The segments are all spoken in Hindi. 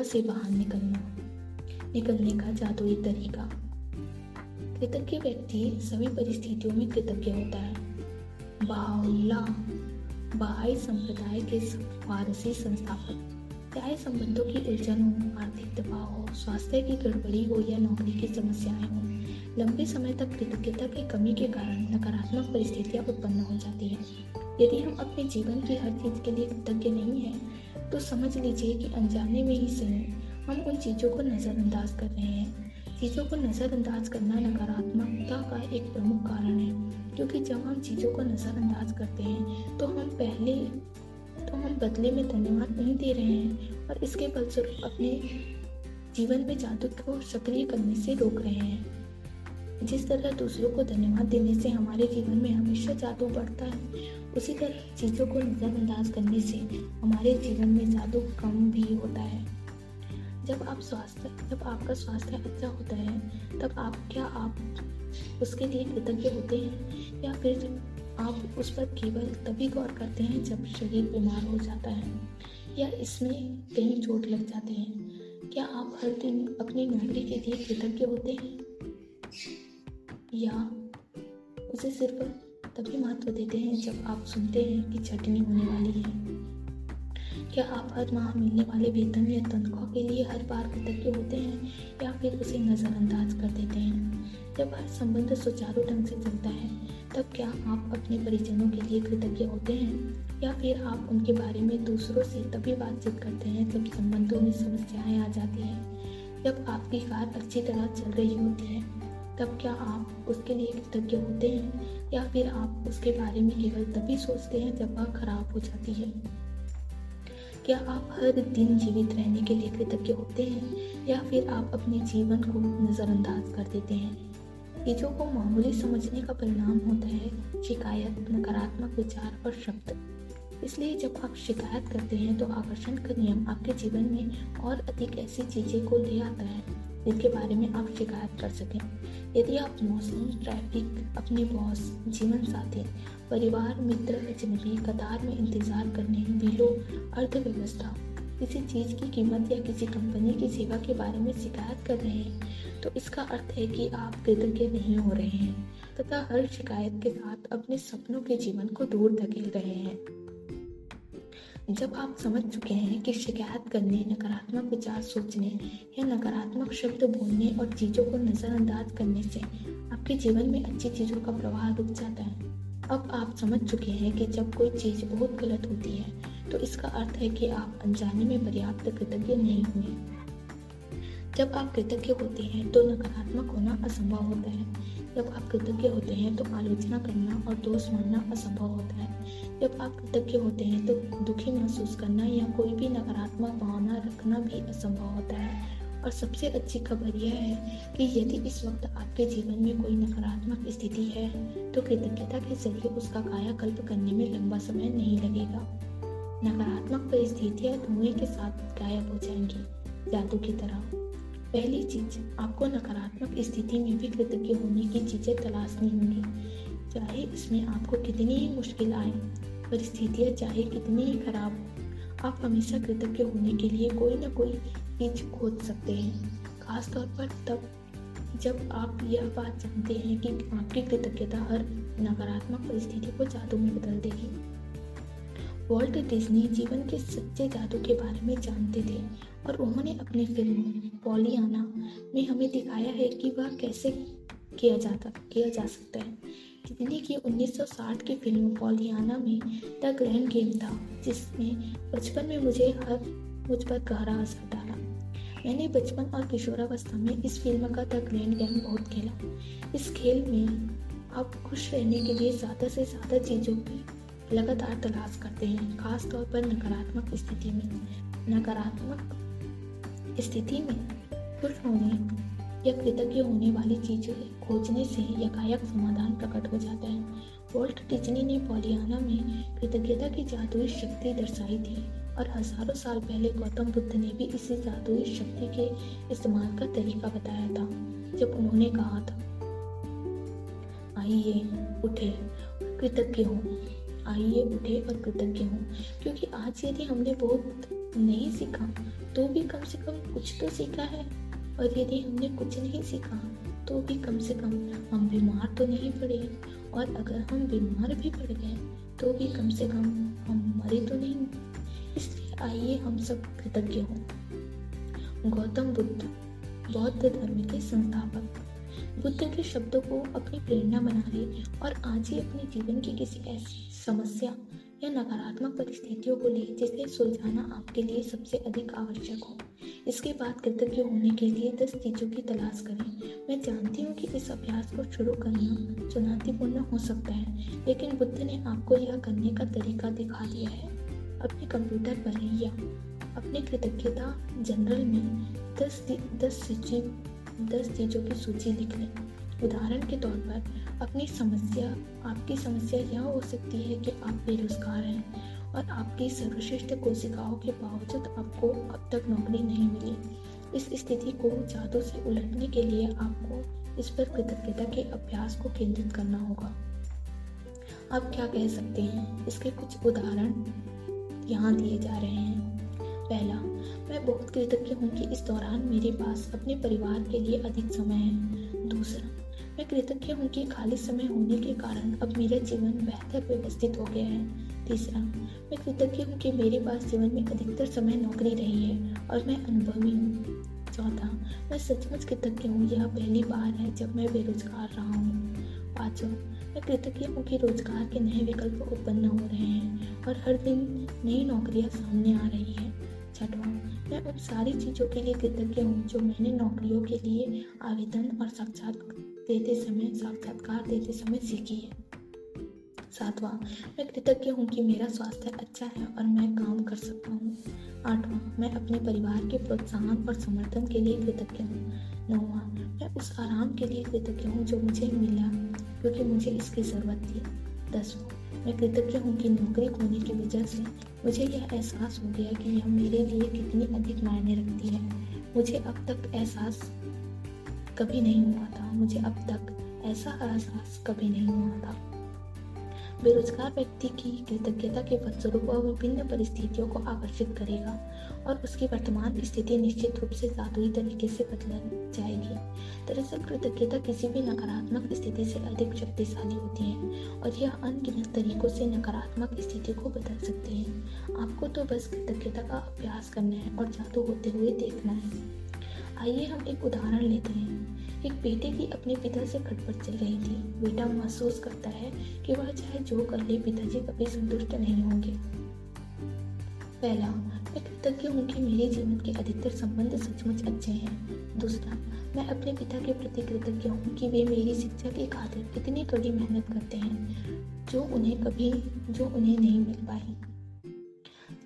प्रतिकूलता से बाहर निकलना, निकलने का जादुई तरीका। कृतज्ञ व्यक्ति सभी परिस्थितियों में कृतज्ञ होता है। बाहुल्ला बहाई संप्रदाय के फारसी संस्थापक, चाहे संबंधों की उलझन हो, आर्थिक दबाव हो, स्वास्थ्य की गड़बड़ी हो या नौकरी की समस्याएँ हो, लंबे समय तक कृतज्ञता की कमी के कारण नकारात्मक परिस्थितियाँ उत्पन्न हो जाती हैं। यदि हम अपने जीवन की हर चीज़ के लिए कृतज्ञ नहीं हैं तो समझ लीजिए कि अनजाने में ही सही हम उन चीज़ों को नज़रअंदाज कर रहे हैं। चीज़ों को नज़रअंदाज करना नकारात्मकता का एक प्रमुख कारण है, क्योंकि जब हम चीज़ों को नज़रअंदाज करते हैं तो हम पहले तो हम बदले में धन्यवाद नहीं दे रहे हैं और इसके फलस्वरूप अपने जीवन में जादू को सक्रिय करने से रोक रहे हैं। जिस तरह दूसरों को धन्यवाद देने से हमारे जीवन में हमेशा जादू बढ़ता है उसी तरह चीज़ों को नज़रअंदाज करने से हमारे जीवन में जादू कम भी होता है। जब आप स्वास्थ्य, जब आपका स्वास्थ्य अच्छा होता है, तब आप क्या आप उसके लिए कृतज्ञ होते हैं? या फिर आप उस पर केवल तभी गौर करते हैं जब शरीर बीमार हो जाता है? या इसमें कहीं चोट लग जाती है? क्या आप हर दिन अपनी नौकरी के लिए कृतज्ञ होते हैं? या उसे सिर्फ़ तभी महत्व देते हैं जब आप सुनते हैं कि छटनी होने वाली है। क्या आप हर माह मिलने वाले वेतन या तनख्वाह के लिए हर बार कृतज्ञ होते हैं या फिर उसे नज़रअंदाज कर देते हैं? जब हर संबंध सुचारू ढंग से चलता है, तब क्या आप अपने परिजनों के लिए कृतज्ञ होते हैं? या फिर आप उनके बारे में दूसरों से तभी बातचीत करते हैं जब संबंधों में समस्याएँ आ जाती हैं? जब आपकी कार अच्छी तरह चल रही होती है तब क्या आप उसके लिए कृतज्ञ होते हैं? या फिर आप उसके बारे में केवल तभी सोचते हैं जब वह खराब हो जाती है? क्या आप हर दिन जीवित रहने के लिए कृतज्ञ होते हैं? या फिर आप अपने जीवन को नज़रअंदाज कर देते हैं? चीज़ों को मामूली समझने का परिणाम होता है शिकायत, नकारात्मक विचार और शब्द। इसलिए जब आप शिकायत करते हैं तो आकर्षण का नियम आपके जीवन में और अधिक ऐसी चीज़ें को ले आता है। जिनके बारे में आप शिकायत कर सकें। यदि आप मौसम ट्रैफ़िक अपने बॉस जीवन साथी, परिवार, मित्र, अजनबी, कतार में इंतज़ार करने, बिलों, अर्थव्यवस्था, किसी चीज़ की कीमत या किसी कंपनी की सेवा के बारे में शिकायत कर रहे हैं तो इसका अर्थ है कि आप कृतज्ञ नहीं हो रहे हैं, तथा हर शिकायत के साथ अपने सपनों के जीवन को दूर धकेल रहे हैं। जब आप समझ चुके हैं कि शिकायत करने, नकारात्मक विचार सोचने या नकारात्मक शब्द बोलने और चीज़ों को नज़रअंदाज करने से आपके जीवन में अच्छी चीज़ों का प्रवाह रुक जाता है। अब आप समझ चुके हैं कि जब कोई चीज़ बहुत गलत होती है तो इसका अर्थ है कि आप अनजाने में पर्याप्त कृतज्ञ नहीं हुए। जब आप कृतज्ञ होते हैं तो नकारात्मक होना असंभव होता है। जब आप कृतज्ञ होते हैं तो आलोचना करना और दोष मानना असंभव होता है। जब आप कृतज्ञ होते हैं तो दुखी महसूस करना या कोई भी नकारात्मक भावना रखना भी असंभव होता है। और सबसे अच्छी खबर यह है कि यदि इस वक्त आपके जीवन में कोई नकारात्मक स्थिति है तो कृतज्ञता के ज़रिए उसका कायाकल्प करने में लंबा समय नहीं लगेगा। नकारात्मक परिस्थितियाँ धुएँ के साथ गायब हो जाएँगी, जादू की तरह। पहली चीज़, आपको नकारात्मक स्थिति में भी कृतज्ञ होने की चीज़ें तलाशनी होंगी। चाहे इसमें आपको कितनी ही मुश्किल आए, परिस्थितियाँ चाहे कितनी ही खराब हो, आप हमेशा कृतज्ञ होने के लिए कोई ना कोई चीज़ खोज सकते हैं। खासतौर पर तब जब आप यह बात जानते हैं कि आपकी कृतज्ञता हर नकारात्मक परिस्थिति को जादू में बदल देगी। वॉल्ट डिज्नी जीवन के सच्चे जादू के बारे में जानते थे और उन्होंने अपनी फ़िल्म पॉलियाना में हमें दिखाया है कि वह कैसे किया जाता, किया जा सकता है। डिज्नी की 1960 की फ़िल्म पॉलियाना में द ग्रैंड गेम था, जिसमें बचपन में मुझे हर मुझ पर गहरा असर डाला। मैंने बचपन और किशोरावस्था में इस फ़िल्म का द ग्रैंड गेम बहुत खेला। इस खेल में आप खुश रहने के लिए ज़्यादा से ज़्यादा चीज़ों की लगातार तलाश करते हैं खास तौर पर नकारात्मक स्थिति में। नकारात्मक स्थिति में खुश होने या कृतज्ञ होने वाली चीज़ें खोजने से यकायक समाधान प्रकट हो जाता है। वोल्ट डिज्नी ने पॉलियाना में कृतज्ञता की जादुई शक्ति दर्शाई थी और हज़ारों साल पहले गौतम बुद्ध ने भी इसी जादुई शक्ति के इस्तेमाल का तरीका बताया था, जब उन्होंने कहा था, आइए, उठे, कृतज्ञ हो। आइए उठे और कृतज्ञ हों। क्योंकि आज यदि हमने बहुत नहीं सीखा तो भी कम से कम कुछ तो सीखा है। और यदि हमने कुछ नहीं सीखा तो भी कम से कम हम बीमार तो नहीं पड़े। और अगर हम बीमार भी पड़ गए तो भी कम से कम हम मरे तो नहीं। इसलिए आइए हम सब कृतज्ञ हों। गौतम बुद्ध, बौद्ध धर्म के संस्थापक। बुद्ध के शब्दों को अपनी प्रेरणा बना ले और आज ही अपने जीवन की किसी ऐसी समस्या या नकारात्मक परिस्थितियों को ले जिसे सुलझाना आपके लिए सबसे अधिक आवश्यक हो। इसके बाद कृतज्ञ होने के लिए दस चीज़ों की तलाश करें। मैं जानती हूँ कि इस अभ्यास को शुरू करना चुनौतीपूर्ण हो सकता है, लेकिन बुद्ध ने आपको यह करने का तरीका दिखा दिया है। अपने कंप्यूटर पर या अपने कृतज्ञता जनरल में दस दस दस चीज़ों की सूची लिख लें। उदाहरण के तौर पर, अपनी समस्या, आपकी समस्या यह हो सकती है कि आप बेरोजगार हैं और आपकी सर्वश्रेष्ठ कोशिकाओं के बावजूद आपको अब तक नौकरी नहीं मिली। इस स्थिति को जादू से उलटने के लिए आपको इस पर कृतज्ञता के अभ्यास को केंद्रित करना होगा। आप क्या कह सकते हैं? इसके कुछ उदाहरण यहाँ दिए जा रहे हैं। पहला, मैं बहुत कृतज्ञ हूँ कि इस दौरान मेरे पास अपने परिवार के लिए अधिक समय है। दूसरा मैं कृतज्ञ हूँ कि खाली समय होने के कारण अब मेरा जीवन बेहतर व्यवस्थित हो गया है। तीसरा, मैं कृतज्ञ हूँ कि मेरे पास जीवन में अधिकतर समय नौकरी रही है और मैं अनुभवी हूँ। चौथा, मैं सचमुच कृतज्ञ हूँ, यह पहली बार है जब मैं बेरोजगार रहा हूँ। पाँचवा, मैं कृतज्ञ हूँ कि रोज़गार के नए विकल्प उत्पन्न हो रहे हैं और हर दिन नई नौकरियाँ सामने आ रही है। छठवा, मैं उन सारी चीज़ों के लिए कृतज्ञ हूँ जो मैंने नौकरियों के लिए आवेदन और साक्षात देते समय साक्षात्कार देते समय सीखी है। सातवां, मैं कृतज्ञ हूँ कि मेरा स्वास्थ्य अच्छा है और मैं काम कर सकता हूँ। आठवां, मैं अपने परिवार के प्रोत्साहन और समर्थन के लिए कृतज्ञ हूँ। नौवां, मैं उस आराम के लिए कृतज्ञ हूँ जो मुझे मिला, क्योंकि मुझे इसकी ज़रूरत थी। दसवां, मैं कृतज्ञ हूँ कि नौकरी खोने की वजह से मुझे यह एहसास हो गया कि यह मेरे लिए कितनी अधिक मायने रखती है। मुझे अब तक एहसास कभी नहीं हुआ था। मुझे अब तक ऐसा एहसास कभी नहीं हुआ था। बेरोजगार व्यक्ति की कृतज्ञता के फलस्वरूप वह विभिन्न परिस्थितियों को आकर्षित करेगा और उसकी वर्तमान स्थिति निश्चित रूप से जादुई तरीके से बदल जाएगी। दरअसल कृतज्ञता किसी भी नकारात्मक स्थिति से अधिक शक्तिशाली होती है और यह अनगिनत तरीकों से नकारात्मक स्थिति को बदल सकते हैं। आपको तो बस कृतज्ञता का अभ्यास करना है और जादू होते हुए देखना है। आइए हम एक उदाहरण लेते हैं। एक बेटे की अपने पिता से खटपट चल रही थी। बेटा महसूस करता है कि वह चाहे जो कर ले, पिताजी कभी संतुष्ट नहीं होंगे। पहला, मैं कृतज्ञ हूँ कि मेरे जीवन के अधिकतर संबंध सचमुच अच्छे हैं। दूसरा, मैं अपने पिता के प्रति कृतज्ञ हूँ कि वे मेरी शिक्षा की खातिर इतनी कड़ी मेहनत करते हैं, जो उन्हें कभी, जो उन्हें नहीं मिल पाई।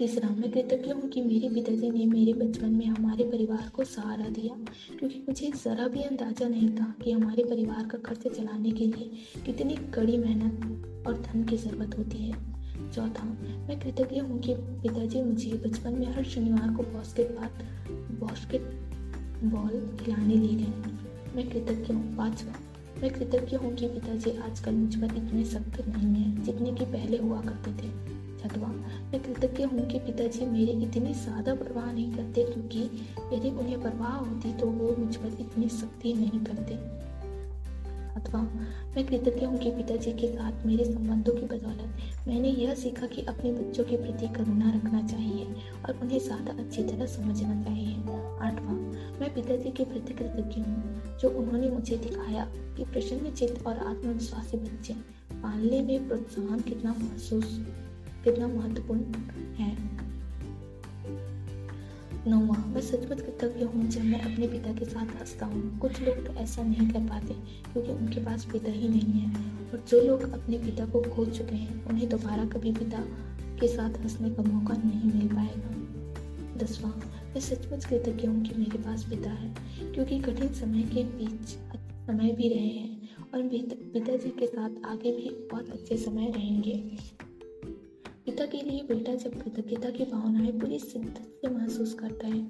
तीसरा मैं कृतज्ञ हूँ कि मेरे पिताजी ने मेरे बचपन में हमारे परिवार को सहारा दिया। क्योंकि मुझे ज़रा भी अंदाज़ा नहीं था कि हमारे परिवार का खर्च चलाने के लिए कितनी कड़ी मेहनत और धन की ज़रूरत होती है। चौथा, मैं कृतज्ञ हूँ कि पिताजी मुझे बचपन में हर शनिवार को बास्केट बास्केट बॉल खिलाने ले गए मैं कृतज्ञ हूँ। पाँचवा, मैं कृतज्ञ हूँ कि पिताजी आजकल मुझ पर इतने सख्त नहीं हैं जितने कि पहले हुआ करते थे। छठवा मैं कृतज्ञ हूँ कि पिताजी मेरी इतनी ज़्यादा परवाह नहीं करते, क्योंकि यदि उन्हें परवाह होती तो वो मुझ पर इतनी सख्ती नहीं करते। अथवा मैं कृतज्ञ हूँ कि पिताजी के साथ मेरे संबंधों की बदौलत मैंने यह सीखा कि अपने बच्चों के प्रति करुणा रखना चाहिए और उन्हें ज़्यादा अच्छी तरह समझना चाहिए। आठवां, मैं पिताजी के प्रति कृतज्ञ हूँ, जो उन्होंने मुझे दिखाया कि प्रसन्न चित्त और आत्मविश्वासी बच्चे पालने में प्रोत्साहन कितना महसूस कितना महत्वपूर्ण है। नौवा, मैं सचमुच कृतज्ञ हूँ जब मैं अपने पिता के साथ हंसता हूँ। कुछ लोग तो ऐसा नहीं कर पाते क्योंकि उनके पास पिता ही नहीं है। और जो लोग अपने पिता को खो चुके हैं, उन्हें दोबारा कभी पिता के साथ हंसने का मौका नहीं मिल पाएगा। दसवां, मैं सचमुच कृतज्ञ हूँ कि मेरे पास पिता है, क्योंकि कठिन समय के बीच समय भी रहे हैं और पिताजी के साथ आगे भी बहुत अच्छे समय रहेंगे। पिता के लिए बेटा जब कृतज्ञता की भावनाएँ पूरी शिद्दत से महसूस करता है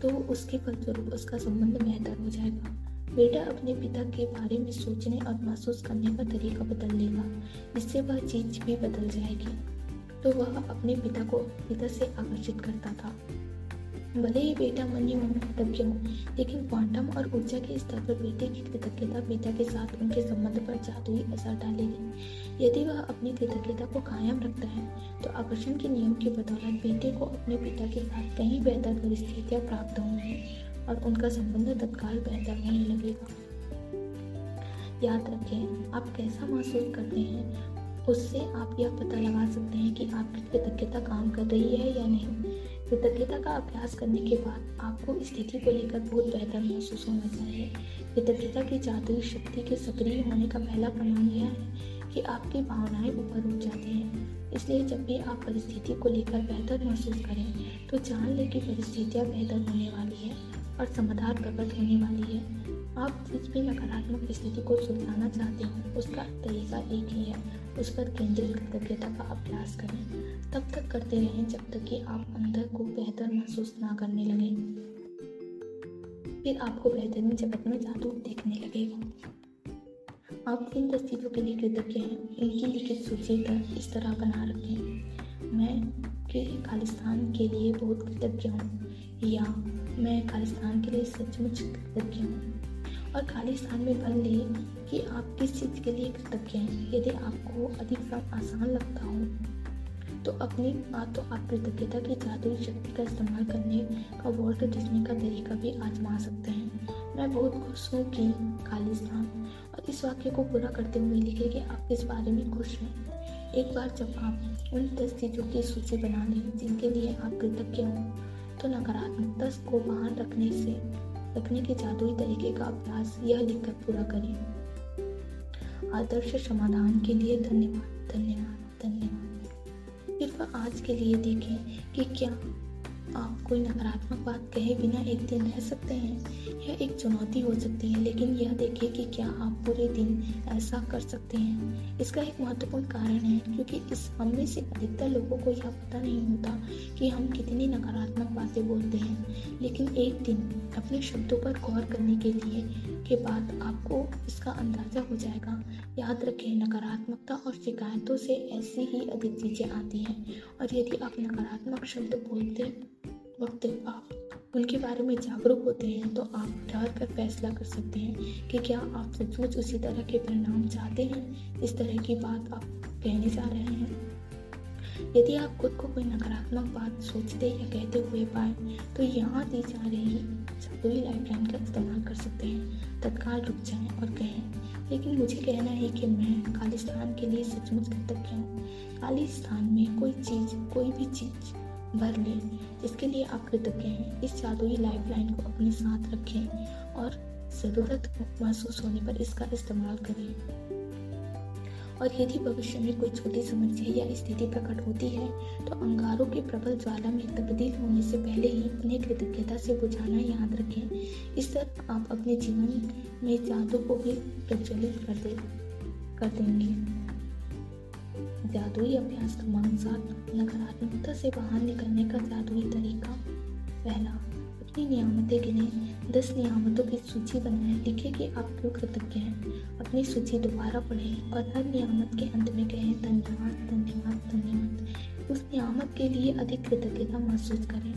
तो उसके फलस्वरूप उसका संबंध बेहतर हो जाएगा। बेटा अपने पिता के बारे में सोचने और महसूस करने का तरीका बदल लेगा, जिससे वह चीज़ भी बदल जाएगी। तो वह अपने पिता को पिता से आकर्षित करता था। भले ही बेटा मनी मन कृतज्ञ हो, लेकिन क्वांटम और ऊर्जा के स्तर पर बेटे की कृतज्ञता पिता के साथ उनके संबंध पर जादुई असर डालेगी। यदि वह अपनी कृतज्ञता को कायम रखता है तो आकर्षण के नियम की बदौलत बेटे को अपने पिता के साथ कहीं बेहतर परिस्थितियाँ प्राप्त होंगी और उनका संबंध तत्काल बेहतर होने लगेगा। याद रखें, आप कैसा महसूस करते हैं, उससे आप यह पता लगा सकते हैं कि आपकी कृतज्ञता काम कर रही है या नहीं। कृतज्ञता का अभ्यास करने के बाद आपको स्थिति को लेकर बहुत बेहतर महसूस होना चाहिए। कृतज्ञता की जादुई शक्ति के सक्रिय होने का पहला प्रमाण यह है कि आपकी भावनाएँ ऊपर उठ जाती हैं। इसलिए जब भी आप परिस्थिति को लेकर बेहतर महसूस करें तो जान लें कि परिस्थितियाँ बेहतर होने वाली है और समाधान प्रकट होने वाली है। आप जिस भी नकारात्मक स्थिति को सुलझाना चाहते हो, उसका तरीका एक ही है। उस पर केंद्रित कृतज्ञता का अभ्यास करें। तब तक करते रहें जब तक कि आप अंदर को बेहतर महसूस ना करने लगे। फिर आपको बेहतरीन जगत में जादू देखने लगेगा। आप जिन दस चीज़ों के लिए कृतज्ञ हैं। उनकी लिखित सूची पर इस तरह बना रखें। मैं के खालिस्तान के लिए बहुत कृतज्ञ हूँ या मैं खालिस्तान के लिए सचमुच कृतज्ञ हूँ। और खाली स्थान में भर ले कि आप किस चीज़ के लिए कृतज्ञ हैं। यदि आपको अधिक काम आसान लगता हो तो अपनी बात तो आप कृतज्ञता की जादुई शक्ति का इस्तेमाल करने का वोल्ट डिस्नी का तरीका भी आजमा सकते हैं। मैं बहुत खुश हूँ कि खालिस्तान और इस वाक्य को पूरा करते हुए लिखे कि आप किस बारे में खुश हैं। एक बार जब आप उन दस चीज़ों की सूची बना लें जिनके लिए आप कृतज्ञ हों तो नकारात्मकता को बाहर रखने से रखने के जादुई तरीके का अभ्यास, यह लिखकर पूरा करें। आदर्श समाधान के लिए धन्यवाद धन्यवाद धन्यवाद। सिर्फ़ आज के लिए देखें कि क्या आप कोई नकारात्मक बात कहे बिना एक दिन रह सकते हैं यह एक चुनौती हो सकती है, लेकिन यह देखिए कि क्या आप पूरे दिन ऐसा कर सकते हैं। इसका एक महत्वपूर्ण कारण है, क्योंकि इस हम में से अधिकतर लोगों को यह पता नहीं होता कि हम कितनी नकारात्मक बातें बोलते हैं। लेकिन एक दिन अपने शब्दों पर गौर करने के लिए के बाद आपको इसका अंदाज़ा हो जाएगा। याद रखें, नकारात्मकता और शिकायतों से ऐसी ही अधिक चीज़ें आती हैं। और यदि आप नकारात्मक शब्द बोलते वक्त आप उनके बारे में जागरूक होते हैं तो आप ठहर कर फैसला कर सकते हैं कि क्या आप सचमुच उसी तरह के परिणाम चाहते हैं? इस तरह की बात आप कहने जा रहे हैं। यदि आप खुद को कोई नकारात्मक बात सोचते या कहते हुए पाए तो यहाँ दी जा रही जादुई लाइफलाइन का इस्तेमाल कर सकते हैं। तत्काल रुक जाएँ और कहें, लेकिन मुझे कहना है कि मैं खालिस्तान के लिए सचमुच कृतज्ञ हूँ। खालिस्तान में कोई चीज़, कोई भी चीज़ भर लें। जिसके लिए आप कृतज्ञ हैं। इस जादुई लाइफ लाइन को अपने साथ रखें और ज़रूरत महसूस होने पर इसका इस्तेमाल करें। और यदि भविष्य में कोई छोटी समस्या या स्थिति प्रकट होती है तो अंगारों के प्रबल ज्वाला में तब्दील होने से पहले ही उन्हें कृतज्ञता से बुझाना याद रखें। इस तरह आप अपने जीवन में जादू को भी प्रज्वलित कर दे कर देंगे। जादुई अभ्यास क्रमानुसार नकारात्मकता से बाहर निकलने का जादुई तरीका पहला अपनी नियामतें गिने, दस नियामतों की सूची बनाएँ, लिखे कि आप क्यों कृतज्ञ हैं? अपनी सूची दोबारा पढ़ें और हर नियामत के अंत में कहें, धन्यवाद धन्यवाद धन्यवाद। उस नियामत के लिए अधिक कृतज्ञता महसूस करें।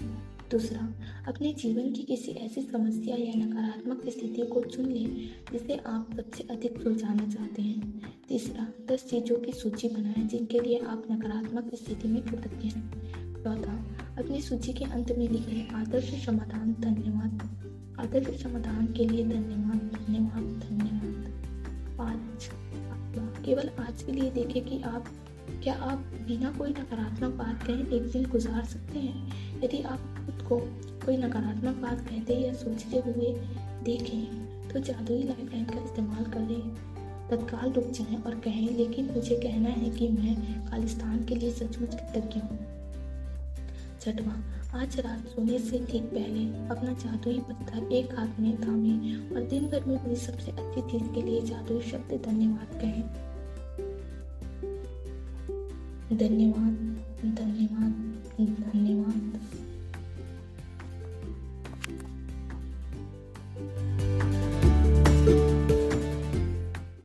दूसरा, अपने जीवन की किसी ऐसी समस्या या नकारात्मक स्थिति को चुन लें जिसे आप सबसे अधिक सुलझाना चाहते हैं। तीसरा, दस चीज़ों की सूची बनाएँ जिनके लिए आप नकारात्मक स्थिति में कृतज्ञ हैं। चौथा, अपनी सूची के अंत में लिखे आदर्श समाधान, धन्यवाद। आदर्श समाधान के लिए धन्यवाद धन्यवाद धन्यवाद। पाँच, केवल आज के लिए देखें कि आप, क्या आप बिना कोई नकारात्मक बात कहे एक दिन गुजार सकते हैं? यदि आप खुद को कोई नकारात्मक बात कहते या सोचते हुए देखें तो जादुई लाइफ लाइन का इस्तेमाल करें। तत्काल रुक जाएँ और कहें, लेकिन मुझे कहना है कि मैं खालिस्तान के लिए सचमुच कृतज्ञ हूँ। छठवा, आज रात सोने से ठीक पहले अपना जादुई पत्थर एक हाथ में थामे और दिन भर में हुई सबसे अच्छी चीज़ के लिए जादुई शब्द धन्यवाद कहें। धन्यवाद धन्यवाद धन्यवाद।